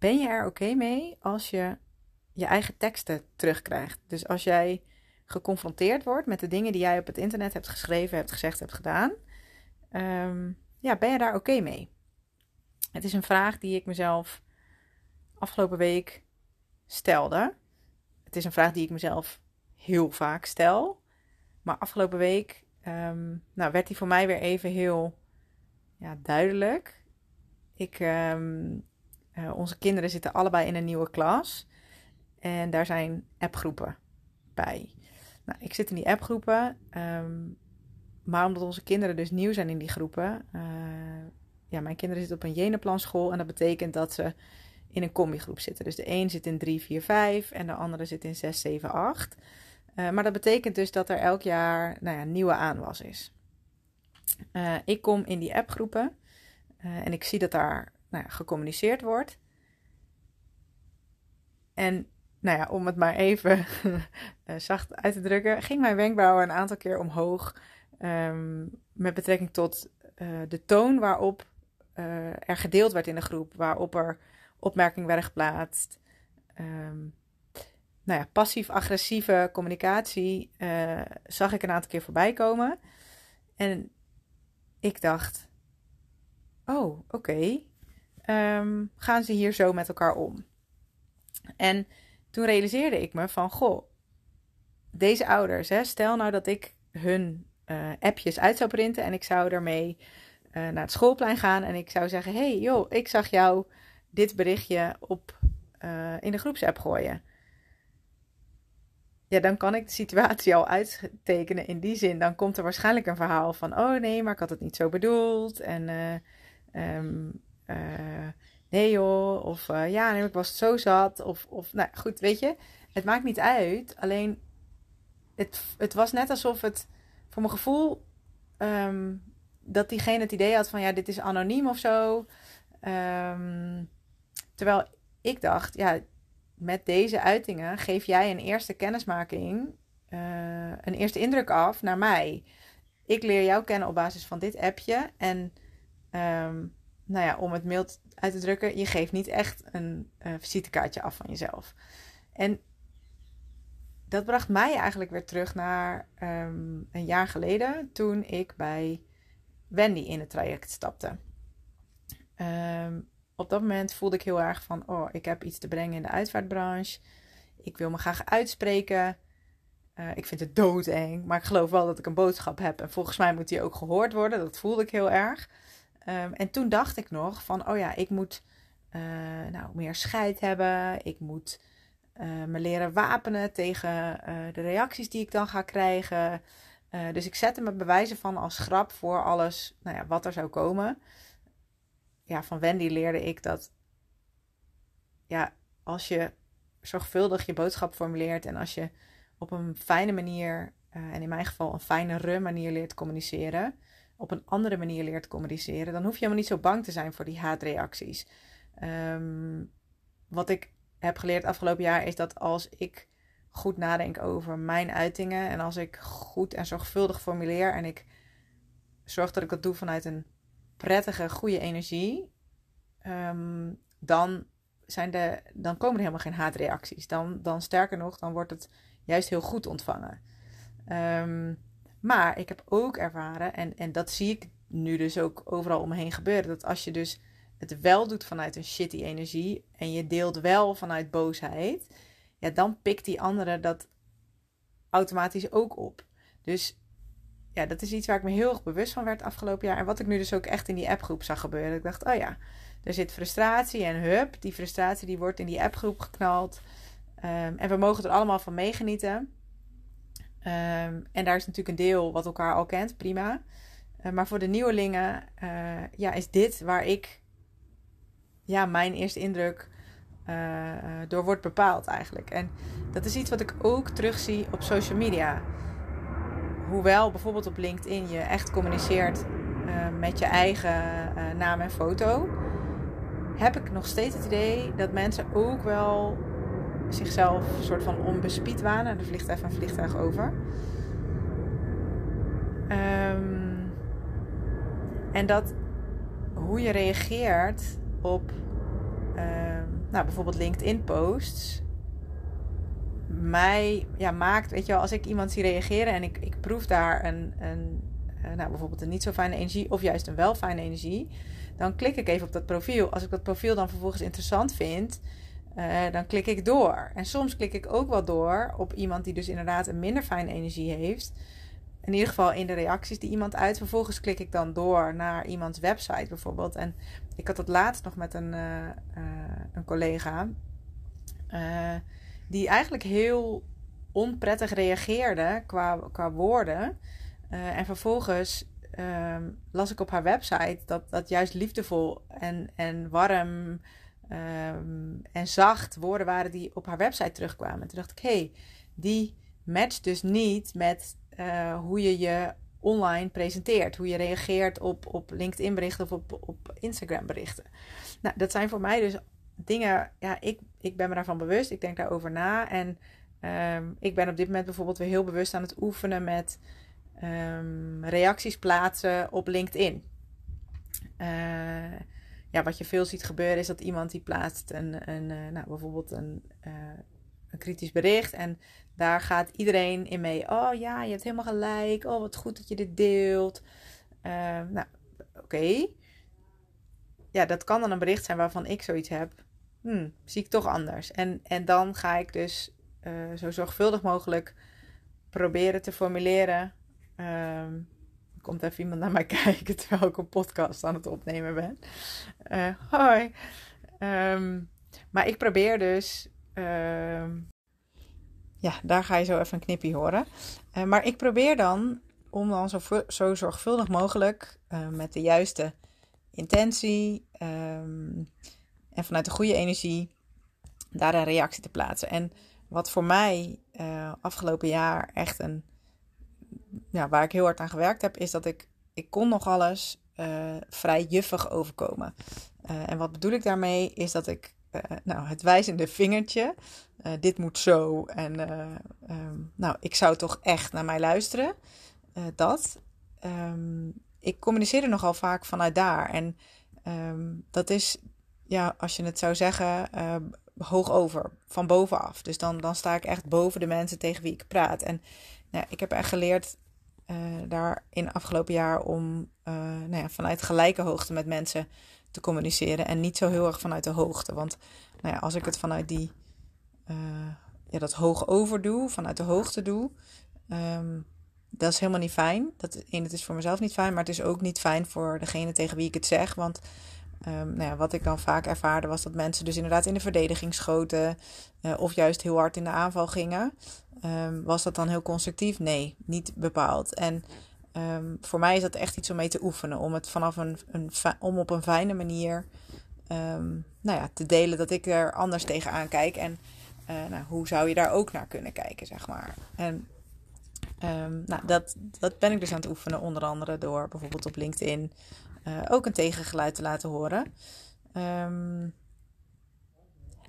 ben je er oké mee als je je eigen teksten terugkrijgt? Dus als jij geconfronteerd wordt met de dingen die jij op het internet hebt geschreven, hebt gezegd, hebt gedaan, ehm, ja, ben je daar oké mee? Het is een vraag die ik mezelf afgelopen week stelde. Het is een vraag die ik mezelf heel vaak stel. Maar afgelopen week ehm, nou, werd die voor mij weer even heel ja, duidelijk. Ik, ehm, eh, onze kinderen zitten allebei in een nieuwe klas. En daar zijn appgroepen bij. Nou, ik zit in die appgroepen. Um, maar omdat onze kinderen dus nieuw zijn in die groepen. Uh, ja, mijn kinderen zitten op een Jenaplan school. En dat betekent dat ze in een combigroep zitten. Dus de een zit in 3, 4, 5 en de andere zit in 6, 7, 8. Uh, maar dat betekent dus dat er elk jaar nou ja, nieuwe aanwas is. Uh, ik kom in die appgroepen en ik zie dat daar nou ja, gecommuniceerd wordt. En nou ja, om het maar even zacht uit te drukken, ging mijn wenkbrauwen een aantal keer omhoog um, met betrekking tot de toon waarop er gedeeld werd in de groep, waarop er opmerkingen werden geplaatst. Um, nou ja, passief-agressieve communicatie zag ik een aantal keer voorbij komen. En ik dacht: oh, oké. Um, gaan ze hier zo met elkaar om? En toen realiseerde ik me van: goh, deze ouders, hè, stel nou dat ik hun uh, appjes uit zou printen en ik zou ermee uh, naar het schoolplein gaan en ik zou zeggen: hey joh, ik zag jou dit berichtje op, in de groepsapp gooien ja, dan kan ik de situatie al uittekenen in die zin. Dan komt er waarschijnlijk een verhaal van: oh nee, maar ik had het niet zo bedoeld. En um, uh, nee joh, of uh, ja, ik was het zo zat. Of, of nou goed, weet je, het maakt niet uit. Alleen, het, het was net alsof het voor mijn gevoel. Um, dat diegene het idee had van ja, dit is anoniem of zo. Um, terwijl ik dacht, ja, met deze uitingen geef jij een eerste kennismaking, uh, een eerste indruk af naar mij. Ik leer jou kennen op basis van dit appje. En um, nou ja, om het mild uit te drukken, je geeft niet echt een uh, visitekaartje af van jezelf. En dat bracht mij eigenlijk weer terug naar um, een jaar geleden, toen ik bij Wendy in het traject stapte. Um, op dat moment voelde ik heel erg van, oh, ik heb iets te brengen in de uitvaartbranche. Ik wil me graag uitspreken. Uh, ik vind het doodeng, maar ik geloof wel dat ik een boodschap heb. En volgens mij moet die ook gehoord worden. Dat voelde ik heel erg. Um, en toen dacht ik nog van, oh ja, ik moet uh, nou, meer scheid hebben. Ik moet uh, me leren wapenen tegen de reacties die ik dan ga krijgen. dus ik zette me bewijzen van als grap voor alles nou ja, wat er zou komen ja, van Wendy leerde ik dat ja, als je zorgvuldig je boodschap formuleert en als je op een fijne manier, en in mijn geval een fijnere manier leert communiceren, op een andere manier leert communiceren, dan hoef je helemaal niet zo bang te zijn voor die haatreacties. Um, wat ik heb geleerd afgelopen jaar is dat als ik goed nadenk over mijn uitingen en als ik goed en zorgvuldig formuleer en ik zorg dat ik dat doe vanuit een prettige, goede energie, um, dan, zijn de, dan komen er helemaal geen haatreacties. Dan, dan sterker nog, dan wordt het juist heel goed ontvangen. Um, maar ik heb ook ervaren, en, en dat zie ik nu dus ook overal om me heen gebeuren, dat als je dus het wel doet vanuit een shitty energie en je deelt wel vanuit boosheid, ja, dan pikt die andere dat automatisch ook op. Dus ja, dat is iets waar ik me heel erg bewust van werd afgelopen jaar. En wat ik nu dus ook echt in die appgroep zag gebeuren. Ik dacht, oh ja, er zit frustratie en hup. Die frustratie die wordt in die appgroep geknald. Um, en we mogen er allemaal van meegenieten. Um, en daar is natuurlijk een deel wat elkaar al kent, prima. Uh, maar voor de nieuwelingen uh, ja, is dit waar ik ja, mijn eerste indruk uh, door wordt bepaald eigenlijk. En dat is iets wat ik ook terugzie op social media hoewel bijvoorbeeld op LinkedIn je echt communiceert met je eigen naam en foto, heb ik nog steeds het idee dat mensen ook wel zichzelf een soort van onbespied wanen. Er vliegt even een vliegtuig over. Um, en dat hoe je reageert op, um, nou, bijvoorbeeld LinkedIn posts mij ja, maakt, weet je wel, als ik iemand zie reageren en ik, ik proef daar een, een uh, nou, bijvoorbeeld een niet zo fijne energie of juist een wel fijne energie, dan klik ik even op dat profiel. Als ik dat profiel dan vervolgens interessant vind, uh, dan klik ik door. En soms klik ik ook wel door op iemand die dus inderdaad een minder fijne energie heeft. In ieder geval in de reacties die iemand uit. Vervolgens klik ik dan door naar iemands website bijvoorbeeld. En ik had het laatst nog met een, uh, een collega. die eigenlijk heel onprettig reageerde qua, qua woorden. En vervolgens um, las ik op haar website dat, dat juist liefdevol en, en warm um, en zacht woorden waren die op haar website terugkwamen. En toen dacht ik, hé, hey, die matcht dus niet met uh, hoe je je online presenteert. Hoe je reageert op, op LinkedIn berichten of op, op Instagram berichten. Nou, dat zijn voor mij dus dingen, ja, ik, ik ben me daarvan bewust. Ik denk daarover na. En um, ik ben op dit moment bijvoorbeeld weer heel bewust aan het oefenen met um, reacties plaatsen op LinkedIn. Uh, ja, wat je veel ziet gebeuren is dat iemand die plaatst een, een uh, nou, bijvoorbeeld een, uh, een kritisch bericht en daar gaat iedereen in mee. Oh ja, je hebt helemaal gelijk. Oh, wat goed dat je dit deelt. nou, oké. Ja, dat kan dan een bericht zijn waarvan ik zoiets heb. Hmm, zie ik toch anders. En, en dan ga ik dus zo zorgvuldig mogelijk proberen te formuleren er komt even iemand naar mij kijken terwijl ik een podcast aan het opnemen ben. Uh, hoi. Um, maar ik probeer dus. Uh, ja, daar ga je zo even een knipje horen. Uh, maar ik probeer dan om dan zo, zo zorgvuldig mogelijk uh, met de juiste intentie um, en vanuit de goede energie daar een reactie te plaatsen. En wat voor mij afgelopen jaar echt een ja, waar ik heel hard aan gewerkt heb, is dat ik, ik kon nog alles uh, vrij juffig overkomen. Uh, en wat bedoel ik daarmee? Is dat ik uh, nou, het wijzende vingertje, dit moet zo. En um, nou, ik zou toch echt naar mij luisteren. dat. Um, ik communiceer er nogal vaak vanuit daar. En um, dat is, ja, als je het zou zeggen, hoog over, van bovenaf. Dus dan, dan sta ik echt boven de mensen tegen wie ik praat. En nou, ik heb echt geleerd uh, daar in afgelopen jaar om uh, nou ja, vanuit gelijke hoogte met mensen te communiceren. En niet zo heel erg vanuit de hoogte. Want nou ja, als ik het vanuit die, uh, ja, dat hoog over doe, vanuit de hoogte doe, um, dat is helemaal niet fijn. Dat, het is voor mezelf niet fijn, maar het is ook niet fijn voor degene tegen wie ik het zeg. Want Um, nou ja, wat ik dan vaak ervaarde was dat mensen dus inderdaad in de verdediging schoten uh, of juist heel hard in de aanval gingen. Um, was dat dan heel constructief? Nee, niet bepaald. En um, voor mij is dat echt iets om mee te oefenen. Om het vanaf een, een om op een fijne manier nou ja, te delen dat ik er anders tegenaan kijk. En uh, nou, hoe zou je daar ook naar kunnen kijken, zeg maar. En nou, dat, dat ben ik dus aan het oefenen, onder andere door bijvoorbeeld op LinkedIn uh, ook een tegengeluid te laten horen. Um,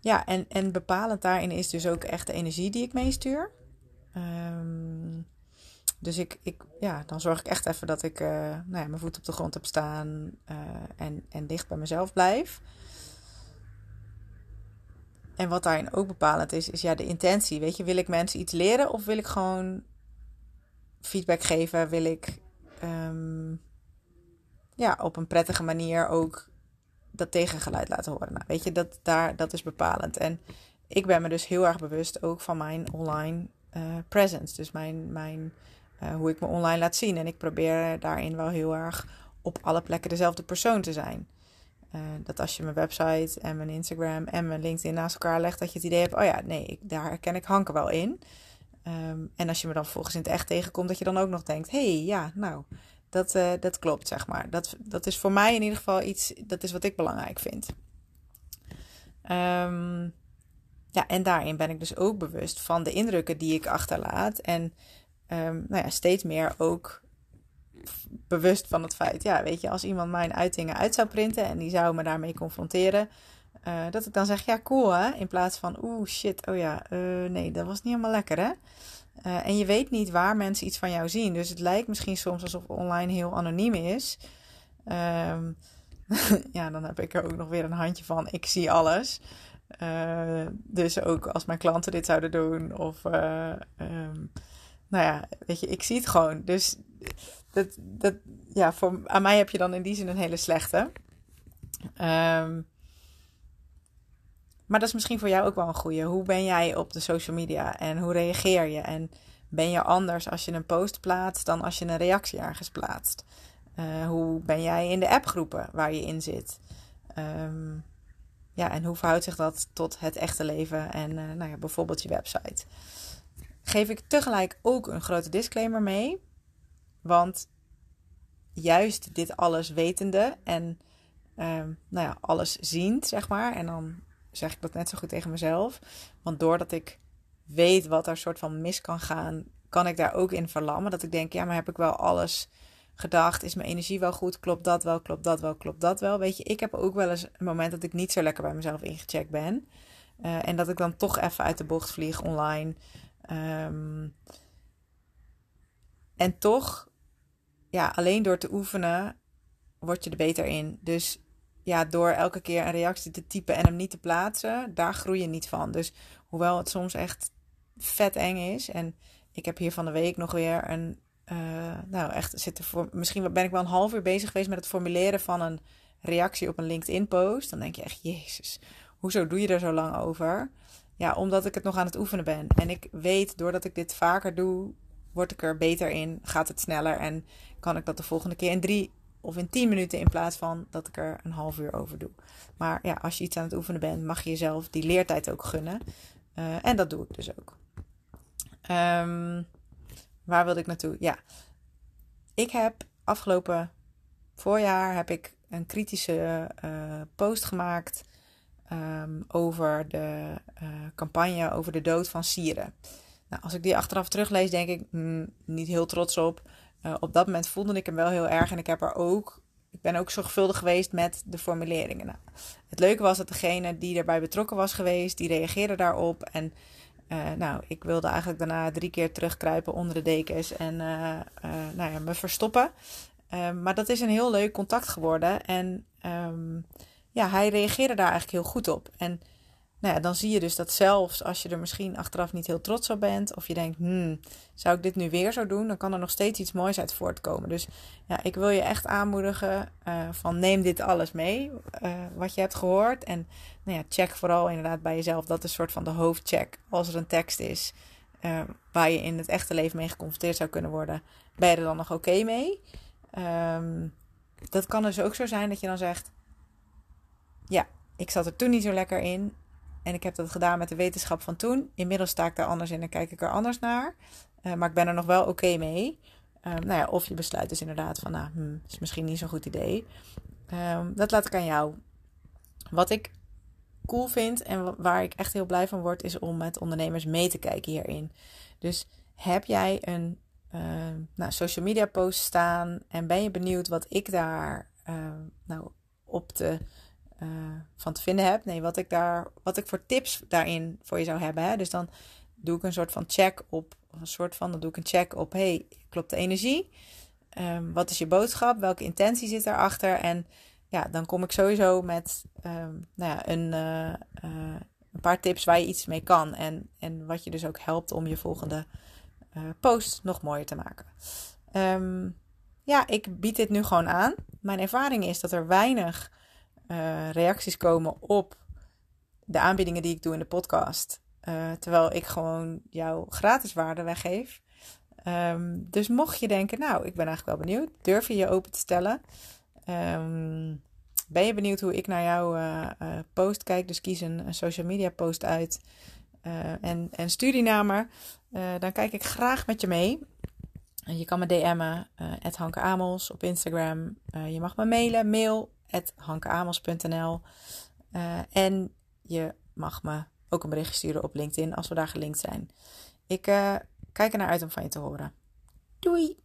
ja, en, en bepalend daarin is dus ook echt de energie die ik meestuur. Um, dus ik, ik, ja, dan zorg ik echt even dat ik uh, nou ja, mijn voet op de grond heb staan uh, en, en dicht bij mezelf blijf. En wat daarin ook bepalend is, is ja, de intentie. Weet je, wil ik mensen iets leren of wil ik gewoon feedback geven? Wil ik um, ja, op een prettige manier ook dat tegengeluid laten horen. Nou, weet je, dat, daar, dat is bepalend. En ik ben me dus heel erg bewust ook van mijn online uh, presence. Dus mijn, mijn, uh, hoe ik me online laat zien. En ik probeer daarin wel heel erg op alle plekken dezelfde persoon te zijn. Uh, dat als je mijn website en mijn Instagram en mijn LinkedIn naast elkaar legt, dat je het idee hebt: oh ja, nee, ik, daar herken ik Hanke wel in. Um, en als je me dan volgens in het echt tegenkomt, dat je dan ook nog denkt: hey, ja, nou, dat, uh, dat klopt, zeg maar. Dat, dat is voor mij in ieder geval iets, dat is wat ik belangrijk vind. Um, ja, en daarin ben ik dus ook bewust van de indrukken die ik achterlaat. En um, nou ja, steeds meer ook bewust van het feit, ja, weet je, als iemand mijn uitingen uit zou printen en die zou me daarmee confronteren, uh, dat ik dan zeg, ja, cool hè, in plaats van, oeh, shit, oh ja, uh, nee, dat was niet helemaal lekker hè. Uh, en je weet niet waar mensen iets van jou zien. Dus het lijkt misschien soms alsof online heel anoniem is. Um, ja, dan heb ik er ook nog weer een handje van. Ik zie alles. dus ook als mijn klanten dit zouden doen. Of, ehm, nou ja, weet je, ik zie het gewoon. Dus dat, dat, ja, voor, aan mij heb je dan in die zin een hele slechte. Um, maar dat is misschien voor jou ook wel een goede. Hoe ben jij op de social media en hoe reageer je? En ben je anders als je een post plaatst dan als je een reactie ergens plaatst? Uh, hoe ben jij in de appgroepen waar je in zit? Um, ja, en hoe verhoudt zich dat tot het echte leven en uh, nou ja, bijvoorbeeld je website? Geef ik tegelijk ook een grote disclaimer mee. Want juist dit alles wetende en um, nou ja, alles ziend, zeg maar. En dan zeg ik dat net zo goed tegen mezelf. Want doordat ik weet wat er soort van mis kan gaan, kan ik daar ook in verlammen. Dat ik denk, ja, maar heb ik wel alles gedacht? Is mijn energie wel goed? Klopt dat wel? Klopt dat wel? Klopt dat wel? Weet je, ik heb ook wel eens een moment dat ik niet zo lekker bij mezelf ingecheckt ben. Uh, en dat ik dan toch even uit de bocht vlieg online. Um, en toch, ja, alleen door te oefenen word je er beter in. Dus ja, door elke keer een reactie te typen en hem niet te plaatsen, daar groei je niet van. Dus hoewel het soms echt vet eng is. En ik heb hier van de week nog weer een. Uh, nou, echt zitten voor. Misschien ben ik wel een half uur bezig geweest met het formuleren van een reactie op een LinkedIn-post. Dan denk je echt, Jezus, hoezo doe je er zo lang over? Ja, omdat ik het nog aan het oefenen ben. En ik weet, doordat ik dit vaker doe, word ik er beter in. Gaat het sneller en kan ik dat de volgende keer in drie of in 10 minuten in plaats van dat ik er een half uur over doe. Maar ja, als je iets aan het oefenen bent, mag je jezelf die leertijd ook gunnen. Uh, en dat doe ik dus ook. Um, waar wilde ik naartoe? Ja, ik heb afgelopen voorjaar heb ik een kritische uh, post gemaakt um, over de uh, campagne over de dood van Sieren. Nou, als ik die achteraf teruglees, denk ik mm, niet heel trots op. Uh, op dat moment voelde ik hem wel heel erg en ik heb er ook. Ik ben ook zorgvuldig geweest met de formuleringen. Nou, het leuke was dat degene die erbij betrokken was geweest, die reageerde daarop. En uh, nou, ik wilde eigenlijk daarna drie keer terugkruipen onder de dekens en uh, nou ja, me verstoppen. Ehm, maar dat is een heel leuk contact geworden. En um, ja, hij reageerde daar eigenlijk heel goed op. En nou ja, dan zie je dus dat zelfs als je er misschien achteraf niet heel trots op bent, of je denkt, hmm, zou ik dit nu weer zo doen, dan kan er nog steeds iets moois uit voortkomen. Dus ja, ik wil je echt aanmoedigen uh, van neem dit alles mee, uh, wat je hebt gehoord. En nou ja, check vooral inderdaad bij jezelf, dat is een soort van de hoofdcheck. Als er een tekst is uh, waar je in het echte leven mee geconfronteerd zou kunnen worden, ben je er dan nog oké mee? Um, dat kan dus ook zo zijn dat je dan zegt, ja, ik zat er toen niet zo lekker in. En ik heb dat gedaan met de wetenschap van toen. Inmiddels sta ik daar anders in en kijk ik er anders naar. Uh, maar ik ben er nog wel oké mee. Um, nou ja, of je besluit dus inderdaad van, nou, hm, is misschien niet zo'n goed idee. Um, dat laat ik aan jou. Wat ik cool vind en waar ik echt heel blij van word, is om met ondernemers mee te kijken hierin. Dus heb jij een uh, nou, social media post staan en ben je benieuwd wat ik daar uh, nou, op de uh, van te vinden heb. Nee, wat ik, daar, wat ik voor tips daarin voor je zou hebben. Hè? Dus dan doe ik een soort van check op, een soort van, dan doe ik een check op, hey, klopt de energie? Um, wat is je boodschap? Welke intentie zit daarachter? En ja, dan kom ik sowieso met um, nou ja, een, uh, uh, een paar tips waar je iets mee kan. En, en wat je dus ook helpt om je volgende post nog mooier te maken. Um, ja, ik bied dit nu gewoon aan. Mijn ervaring is dat er weinig uh, reacties komen op de aanbiedingen die ik doe in de podcast. Uh, terwijl ik gewoon jouw gratis waarde weggeef. Um, dus mocht je denken, nou, ik ben eigenlijk wel benieuwd, durf je je open te stellen? Um, ben je benieuwd hoe ik naar jouw uh, post kijk? Dus kies een, een social media post uit en, en stuur die naar me. dan kijk ik graag met je mee. Je kan me DM'en, uh, Hanke op Instagram. je mag me mailen, mail hankeamels.nl. Uh, eh, en je mag me ook een bericht sturen op LinkedIn als we daar gelinkt zijn. Ik uh, kijk er naar uit om van je te horen. Doei!